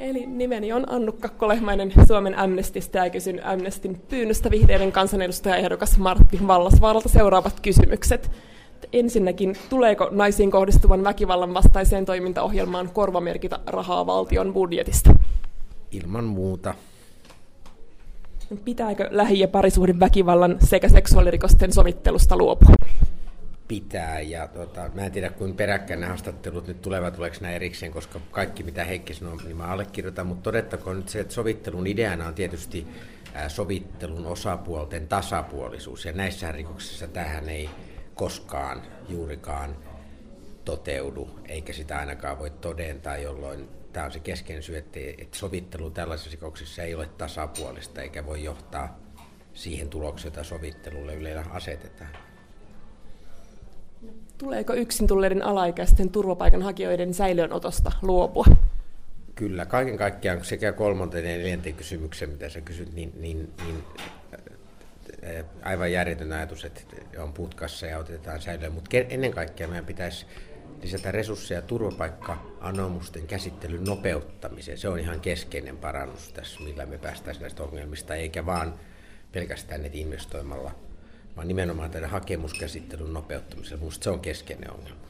Eli nimeni on Annukka Kolehmainen Suomen Amnestista ja kysyn Amnestin pyynnöstä vihreiden kansanedustajaehdokas Martti Vallasvaaralta seuraavat kysymykset. Ensinnäkin, tuleeko naisiin kohdistuvan väkivallan vastaiseen toimintaohjelmaan korvamerkitä rahaa valtion budjetista? Ilman muuta. Pitääkö lähi- ja parisuhdeväkivallan sekä seksuaalirikosten sovittelusta luopua? Pitää. Ja tota, mä en tiedä, kuin peräkkäin nämä haastattelut nyt tulevat, tuleeko nämä erikseen, koska kaikki mitä Heikki sanoo, niin mä allekirjoitan. Mutta todettakoon nyt se, että sovittelun ideana on tietysti sovittelun osapuolten tasapuolisuus. Ja näissä rikoksissa tähän ei koskaan juurikaan toteudu, eikä sitä ainakaan voi todentaa, jolloin tämä on se keskeinen syy, että sovittelu tällaisissa rikoksissa ei ole tasapuolista eikä voi johtaa siihen tulokseen, jota sovittelulle yleensä asetetaan. Tuleeko yksin tulleiden alaikäisten turvapaikanhakijoiden säilöönotosta luopua? Kyllä, kaiken kaikkiaan sekä kolmanteen ja neljänteen kysymykseen, mitä sä kysyt, niin, niin, niin aivan järjetön ajatus, että on putkassa ja otetaan säilöön. Mutta ennen kaikkea meidän pitäisi lisätä resursseja turvapaikka-anomusten käsittelyn nopeuttamiseen. Se on ihan keskeinen parannus tässä, millä me päästäisiin näistä ongelmista, eikä vaan pelkästään net investoimalla vaan nimenomaan tämän hakemuskäsittelyn nopeuttamisella. Minusta se on keskeinen ongelma.